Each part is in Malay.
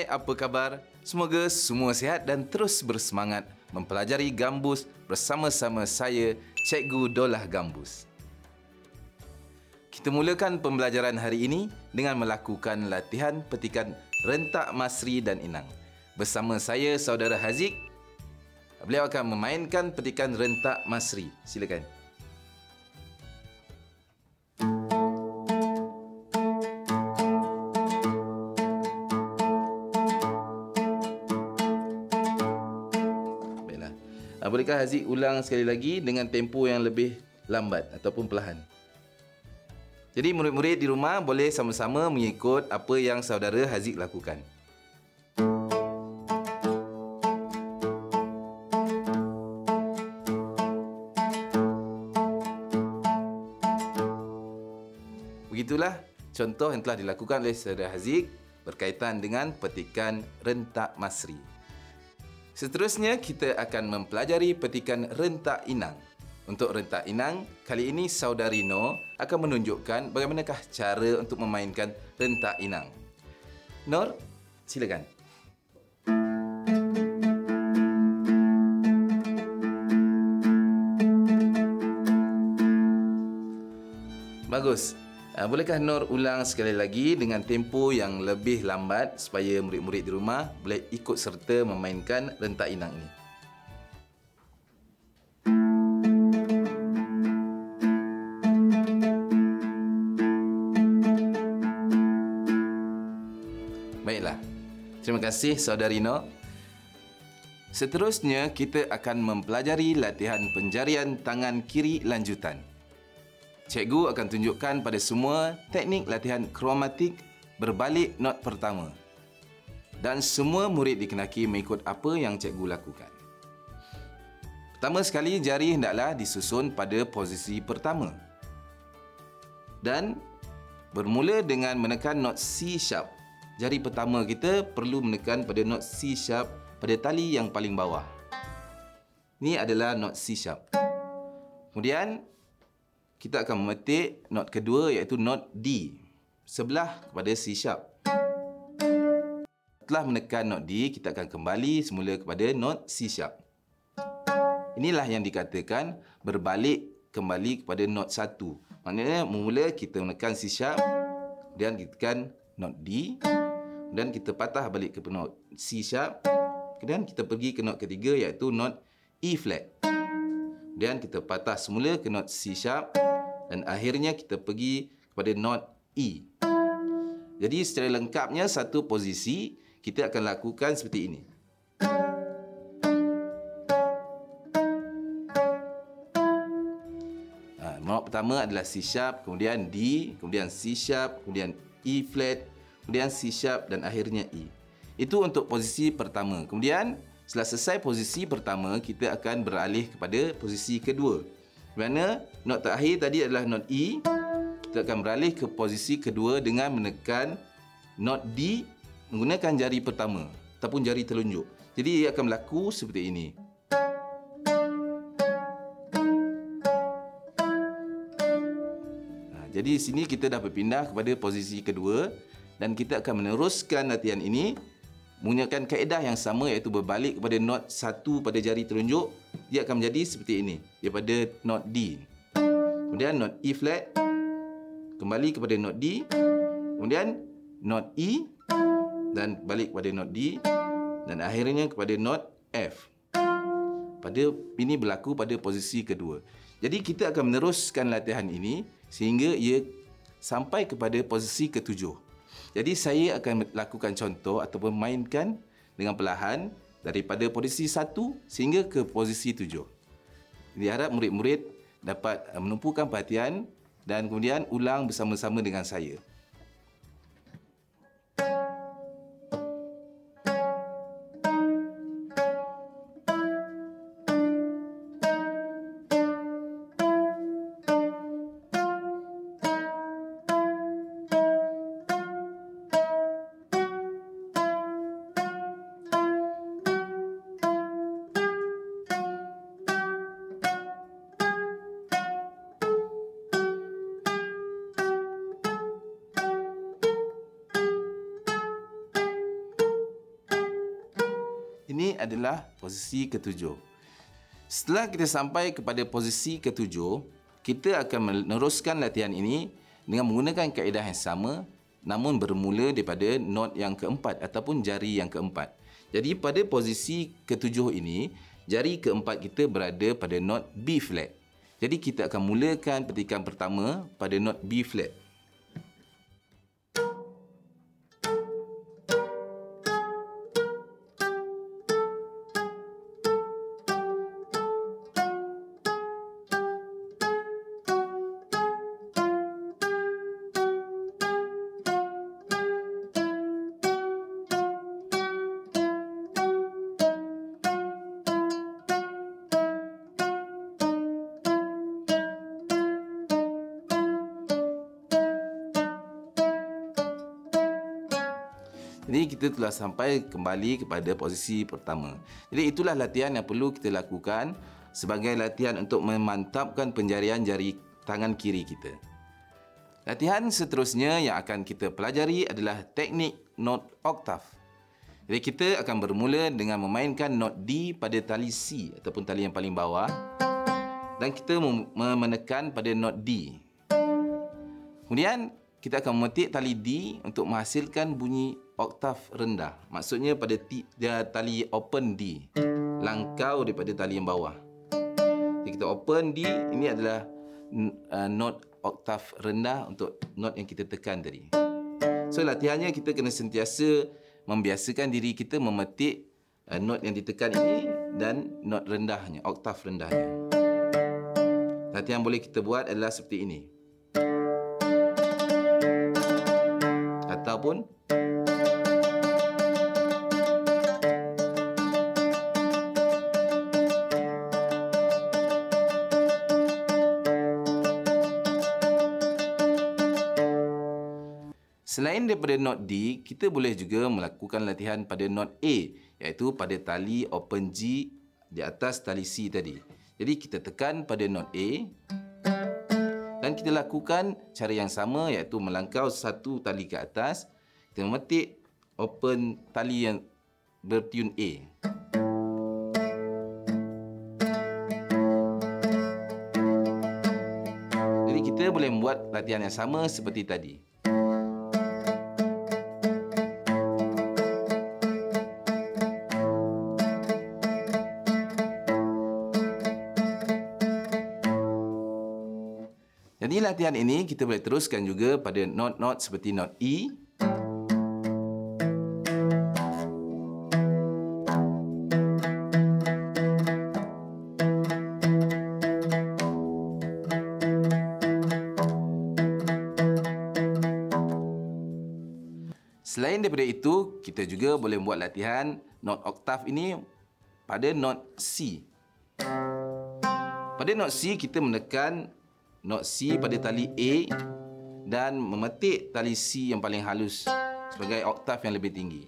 Hai, apa khabar? Semoga semua sihat dan terus bersemangat mempelajari gambus bersama-sama saya, Cikgu Dolah Gambus. Kita mulakan pembelajaran hari ini dengan melakukan latihan petikan rentak Masri dan Inang. Bersama saya, Saudara Haziq, beliau akan memainkan petikan rentak Masri. Silakan. Bolehkah Haziq ulang sekali lagi dengan tempo yang lebih lambat ataupun perlahan? Jadi murid-murid di rumah boleh sama-sama mengikut apa yang saudara Haziq lakukan. Begitulah contoh yang telah dilakukan oleh saudara Haziq berkaitan dengan petikan rentak Masri. Seterusnya kita akan mempelajari petikan rentak inang. Untuk rentak inang, kali ini saudari No akan menunjukkan bagaimanakah cara untuk memainkan rentak inang. Nor, silakan. Bagus. Ah, Bolehkah Nur ulang sekali lagi dengan tempo yang lebih lambat supaya murid-murid di rumah boleh ikut serta memainkan rentak inang ini? Baiklah. Terima kasih saudari No. Seterusnya kita akan mempelajari latihan penjarian tangan kiri lanjutan. Cikgu akan tunjukkan pada semua teknik latihan kromatik berbalik not pertama. Dan semua murid dikenaki mengikut apa yang cikgu lakukan. Pertama sekali, jari hendaklah disusun pada posisi pertama. Dan bermula dengan menekan not C sharp. Jari pertama kita perlu menekan pada not C sharp pada tali yang paling bawah. Ini adalah not C sharp. Kemudian kita akan memetik not kedua iaitu not D sebelah kepada C sharp. Setelah menekan not D, kita akan kembali semula kepada not C sharp. Inilah yang dikatakan berbalik kembali kepada not 1. Maknanya mula kita menekan C sharp, kemudian kita tekan not D, dan kita patah balik ke not C sharp, kemudian kita pergi ke not ketiga iaitu not E flat. Kemudian kita patah semula ke not C sharp dan akhirnya kita pergi kepada not E. Jadi secara lengkapnya satu posisi kita akan lakukan seperti ini. Ha, not pertama adalah C sharp, kemudian D, kemudian C sharp, kemudian E flat, kemudian C sharp dan akhirnya E. Itu untuk posisi pertama. Kemudian setelah selesai posisi pertama, kita akan beralih kepada posisi kedua. Kerana not terakhir tadi adalah not E, kita akan beralih ke posisi kedua dengan menekan not D menggunakan jari pertama ataupun jari telunjuk. Jadi ia akan berlaku seperti ini. Ha, jadi di sini kita dah berpindah kepada posisi kedua dan kita akan meneruskan latihan ini menggunakan kaedah yang sama iaitu berbalik kepada not satu pada jari telunjuk dia akan menjadi seperti ini. Daripada not D. Kemudian not E flat. Kembali kepada not D. Kemudian not E. Dan balik kepada not D. Dan akhirnya kepada not F. Pada ini berlaku pada posisi kedua. Jadi kita akan meneruskan latihan ini sehingga ia sampai kepada posisi ketujuh. Jadi saya akan lakukan contoh ataupun mainkan dengan perlahan daripada posisi satu sehingga ke posisi tujuh. Jadi harap murid-murid dapat uh, menumpukan perhatian dan kemudian ulang bersama-sama dengan saya. Adalah posisi ketujuh. Setelah kita sampai kepada posisi ketujuh, kita akan meneruskan latihan ini dengan menggunakan kaedah yang sama namun bermula daripada not yang keempat ataupun jari yang keempat. Jadi pada posisi ketujuh ini, jari keempat kita berada pada not B flat. Jadi kita akan mulakan petikan pertama pada not B flat. Kita telah sampai kembali kepada posisi pertama. Jadi itulah latihan yang perlu kita lakukan sebagai latihan untuk memantapkan penjarian jari tangan kiri kita. Latihan seterusnya yang akan kita pelajari adalah teknik note octave. Jadi kita akan bermula dengan memainkan note D pada tali C ataupun tali yang paling bawah dan kita memenekan pada note D. Kemudian kita akan memetik tali D untuk menghasilkan bunyi oktav rendah. Maksudnya pada dia tali open D. Langkau daripada tali yang bawah. Jadi kita open D, ini adalah uh, note oktav rendah untuk note yang kita tekan tadi. So latihannya kita kena sentiasa membiasakan diri kita memetik uh, note yang ditekan ini dan note rendahnya, oktav rendahnya. Latihan boleh kita buat adalah seperti ini. Ataupun daripada note D, kita boleh juga melakukan latihan pada note A iaitu pada tali open G di atas tali C tadi. Jadi kita tekan pada note A dan kita lakukan cara yang sama iaitu melangkau satu tali ke atas, kita memetik open tali yang bertune A. Jadi kita boleh membuat latihan yang sama seperti tadi. Latihan ini kita boleh teruskan juga pada not-not seperti not E. Selain daripada itu, kita juga boleh buat latihan not oktav ini pada not C. Pada not C, kita menekan not C pada tali A dan memetik tali C yang paling halus sebagai oktav yang lebih tinggi.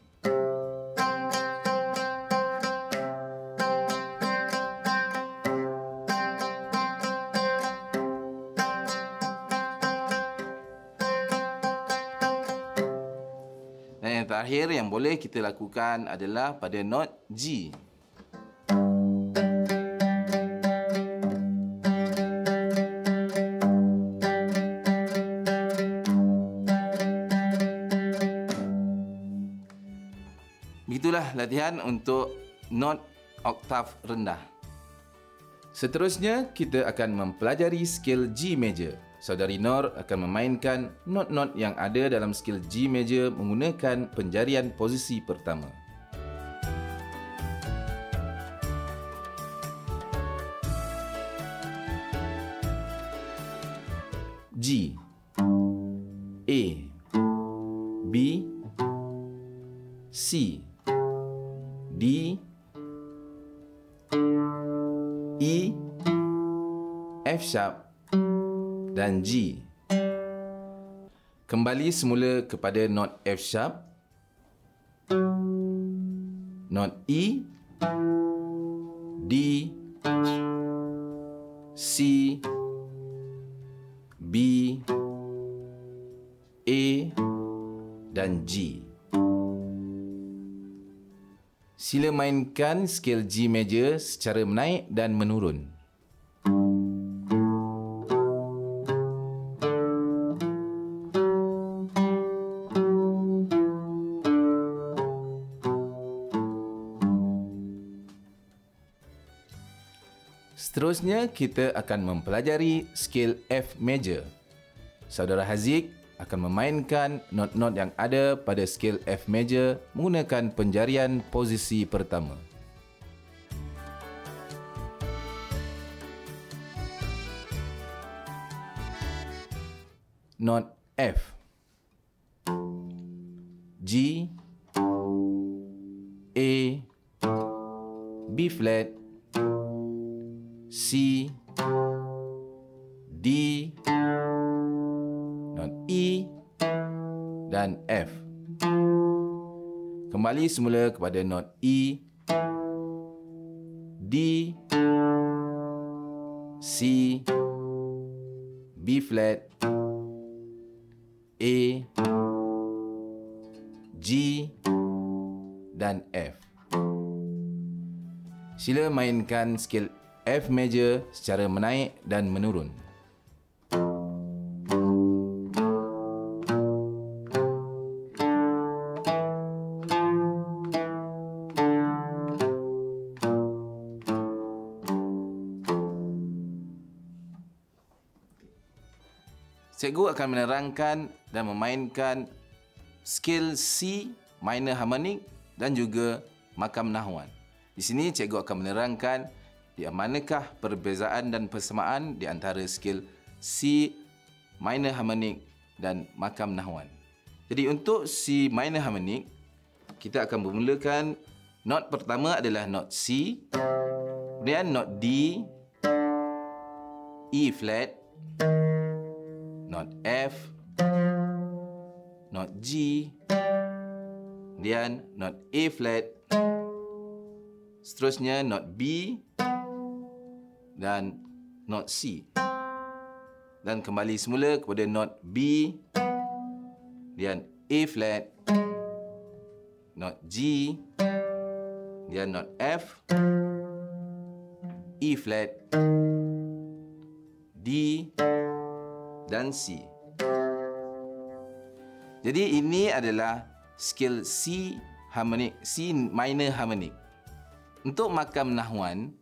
Dan yang terakhir yang boleh kita lakukan adalah pada not G. Begitulah latihan untuk not oktav rendah. Seterusnya, kita akan mempelajari skill G major. Saudari Nor akan memainkan not-not yang ada dalam skill G major menggunakan penjarian posisi pertama. Sharp dan G. Kembali semula kepada not F sharp, not E, D, C, B, A dan G. Sila mainkan skil G major secara menaik dan menurun. Seterusnya, kita akan mempelajari skil F major. Saudara Haziq akan memainkan not-not yang ada pada skil F major menggunakan penjarian posisi pertama. Not F G A B flat C D not E dan F. Kembali semula kepada not E D C B flat A G dan F. Sila mainkan skill F major secara menaik dan menurun. Cikgu akan menerangkan dan memainkan skill C minor harmonic dan juga makam nahwan. Di sini cikgu akan menerangkan di manakah perbezaan dan persamaan di antara skill C minor harmonic dan makam nahwan. Jadi untuk C minor harmonic kita akan bermulakan not pertama adalah not C, kemudian not D, E flat, not F, not G, kemudian not A flat, seterusnya not B, dan not C. Dan kembali semula kepada not B dan A flat, not G dan not F, E flat, D dan C. Jadi ini adalah skill C harmonic, C minor harmonic. Untuk makam nahwan,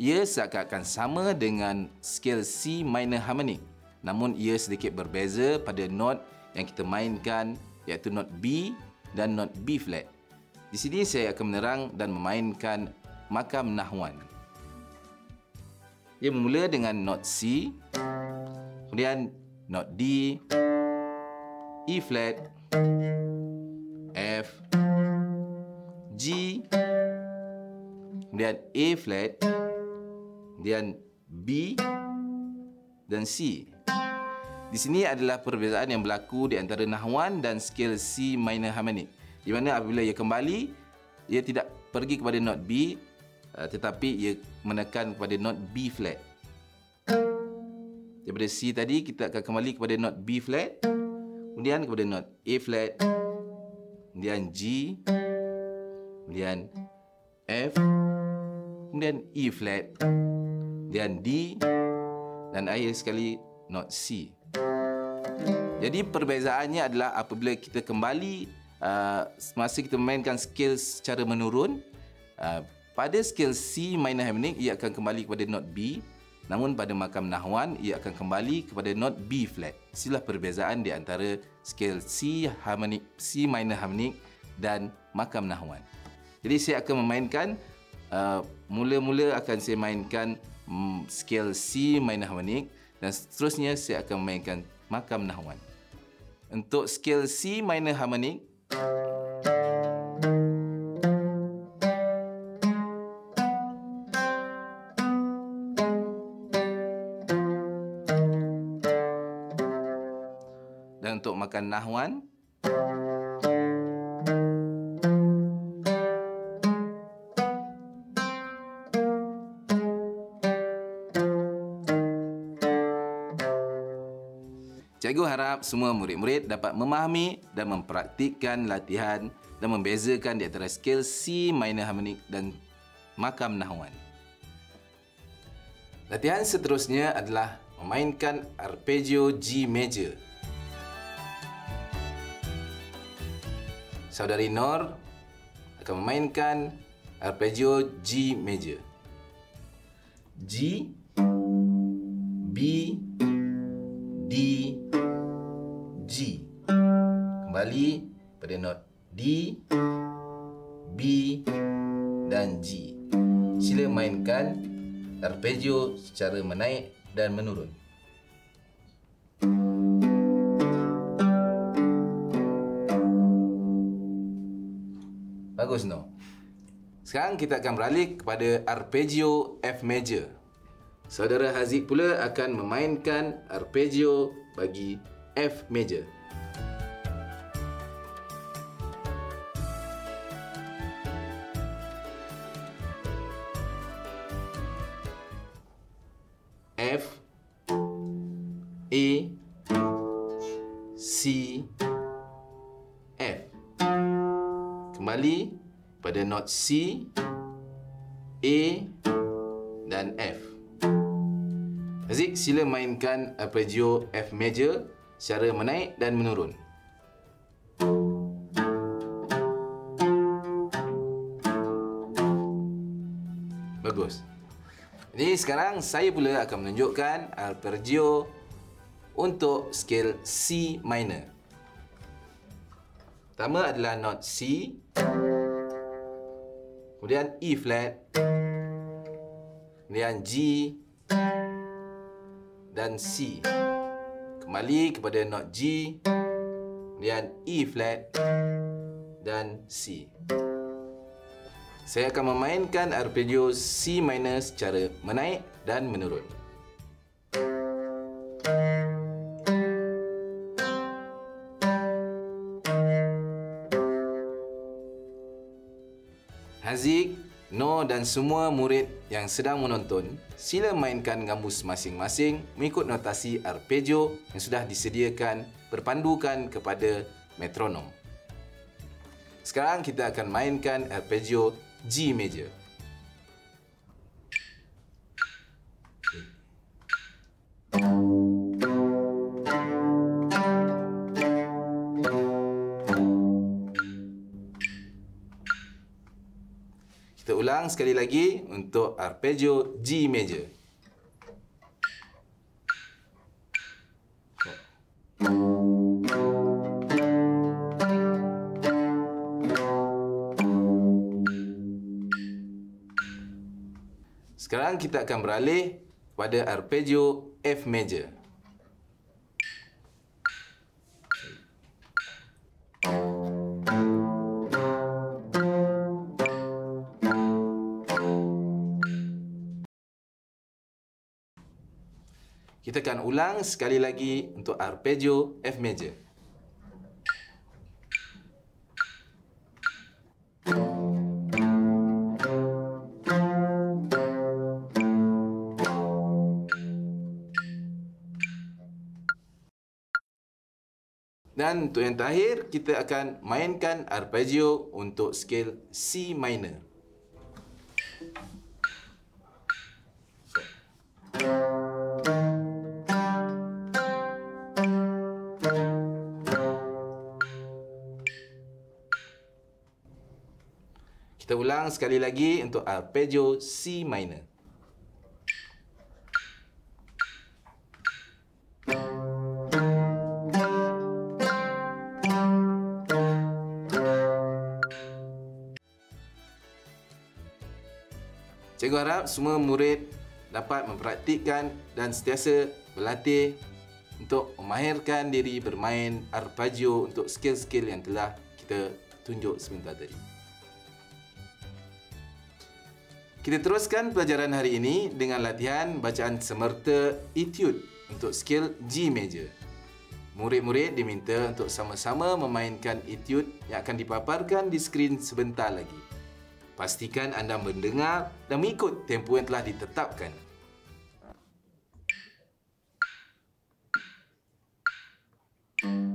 ia seakan-akan sama dengan scale C minor harmonic. Namun ia sedikit berbeza pada not yang kita mainkan iaitu not B dan not B flat. Di sini saya akan menerang dan memainkan makam nahwan. Ia bermula dengan not C, kemudian not D, E flat, F, G, kemudian A flat, kemudian B dan C. Di sini adalah perbezaan yang berlaku di antara nahwan dan skil C minor harmonic. Di mana apabila ia kembali, ia tidak pergi kepada not B uh, tetapi ia menekan kepada not B flat. Daripada C tadi kita akan kembali kepada not B flat, kemudian kepada not A flat, kemudian G, kemudian F, kemudian E flat dan D dan akhir sekali not C. Jadi perbezaannya adalah apabila kita kembali uh, masa kita memainkan skill secara menurun uh, pada skill C minor harmonic ia akan kembali kepada not B namun pada makam nahwan ia akan kembali kepada not B flat. Silah perbezaan di antara skill C harmonic C minor harmonic dan makam nahwan. Jadi saya akan memainkan uh, mula-mula akan saya mainkan scale C minor harmonic dan seterusnya saya akan memainkan makam nahwan. Untuk scale C minor harmonic dan untuk makan nahwan Harap semua murid-murid dapat memahami dan mempraktikkan latihan dan membezakan di antara skil C minor harmonic dan makam nahuan. Latihan seterusnya adalah memainkan arpeggio G major. Saudari Nor akan memainkan arpeggio G major. G Kembali pada not D B dan G. Sila mainkan arpeggio secara menaik dan menurun. Bagus no. Sekarang kita akan beralih kepada arpeggio F major. Saudara Haziq pula akan memainkan arpeggio bagi F major. C F Kembali pada not C A dan F Haziq sila mainkan arpeggio F major secara menaik dan menurun. Bagus. Jadi sekarang saya pula akan menunjukkan arpeggio untuk skil C minor. Pertama adalah not C. Kemudian E flat. Kemudian G dan C. Kembali kepada not G, kemudian E flat dan C. Saya akan memainkan arpeggio C minor secara menaik dan menurun. Dan semua murid yang sedang menonton, sila mainkan gambus masing-masing mengikut notasi arpeggio yang sudah disediakan berpandukan kepada metronom. Sekarang kita akan mainkan arpeggio G major. Ulang sekali lagi untuk arpeggio G major. Sekarang kita akan beralih pada arpeggio F major. Kita akan ulang sekali lagi untuk arpeggio F major. Dan untuk yang terakhir, kita akan mainkan arpeggio untuk skil C minor. Ulang sekali lagi untuk arpeggio C minor. Cikgu harap semua murid dapat mempraktikkan dan sentiasa berlatih untuk memahirkan diri bermain arpeggio untuk skill-skill yang telah kita tunjuk sebentar tadi. Kita teruskan pelajaran hari ini dengan latihan bacaan semerta etude untuk skill G major. Murid-murid diminta untuk sama-sama memainkan etude yang akan dipaparkan di skrin sebentar lagi. Pastikan anda mendengar dan mengikut tempo yang telah ditetapkan. bersih-bersih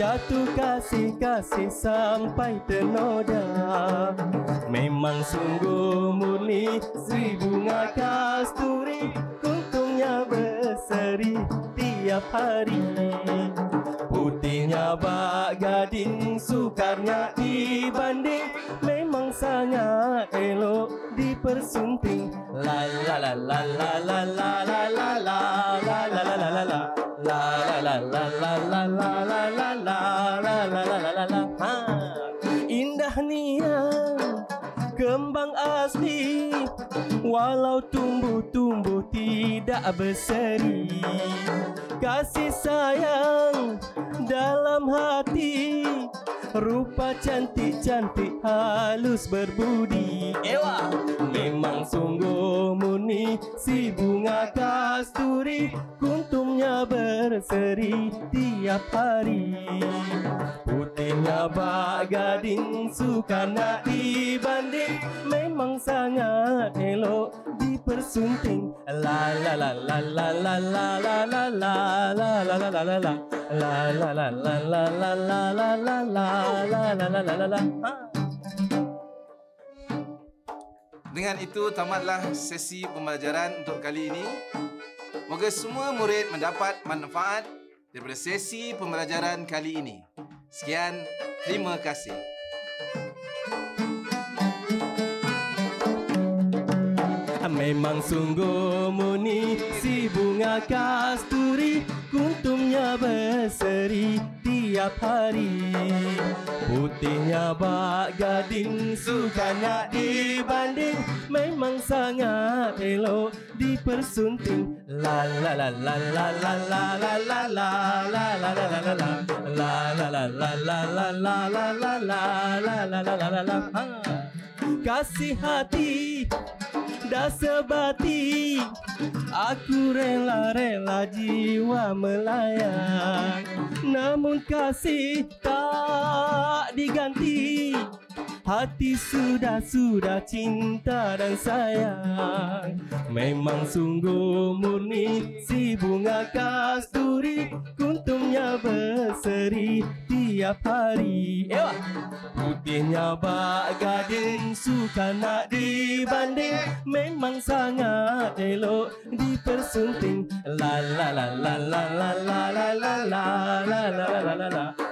Jatuh kasih-kasih sampai ternoda. Memang sungguh murni Sri bunga kasturi Kuntungnya berseri tiap hari. Putihnya bak gading Sukarnya dibanding Memang sangat elok dipersunting La la la la la la la la la la la la la la la la La la la la la la la la la la la la la la la ha. Indah niang kembang asli Walau tumbuh-tumbuh tidak berseri Kasih sayang dalam hati Rupa cantik-cantik halus berbudi. Ewa. Memang sungguh murni si bunga kasturi. Kuntumnya berseri tiap hari Bak gading suka nak dibanding Memang sangat elok dipersunting La la la la la la la la la la la la la la la la La la la la la la la la la la la la la la la la Dengan itu tamatlah sesi pembelajaran untuk kali ini. Moga semua murid mendapat manfaat daripada sesi pembelajaran kali ini. Sekian, terima kasih. Memang sungguh murni si bunga kasturi Kuntumnya berseri tiap hari Putihnya bak gading suka nak dibanding Memang sangat elok dipersunting La la la la la la la la la la la la la la la la La la la la la la la la la la la la la la la ha. Kasih hati dah sebati Aku rela-rela jiwa melayang. Namun kasih tak diganti Hati sudah-sudah cinta dan sayang Memang sungguh murni si bunga kasturi Kuntumnya berseri tiap hari Ewa! Putihnya bak gading suka nak dibanding Memang sangat elok dipersunting la la la La la la la la la la la la la la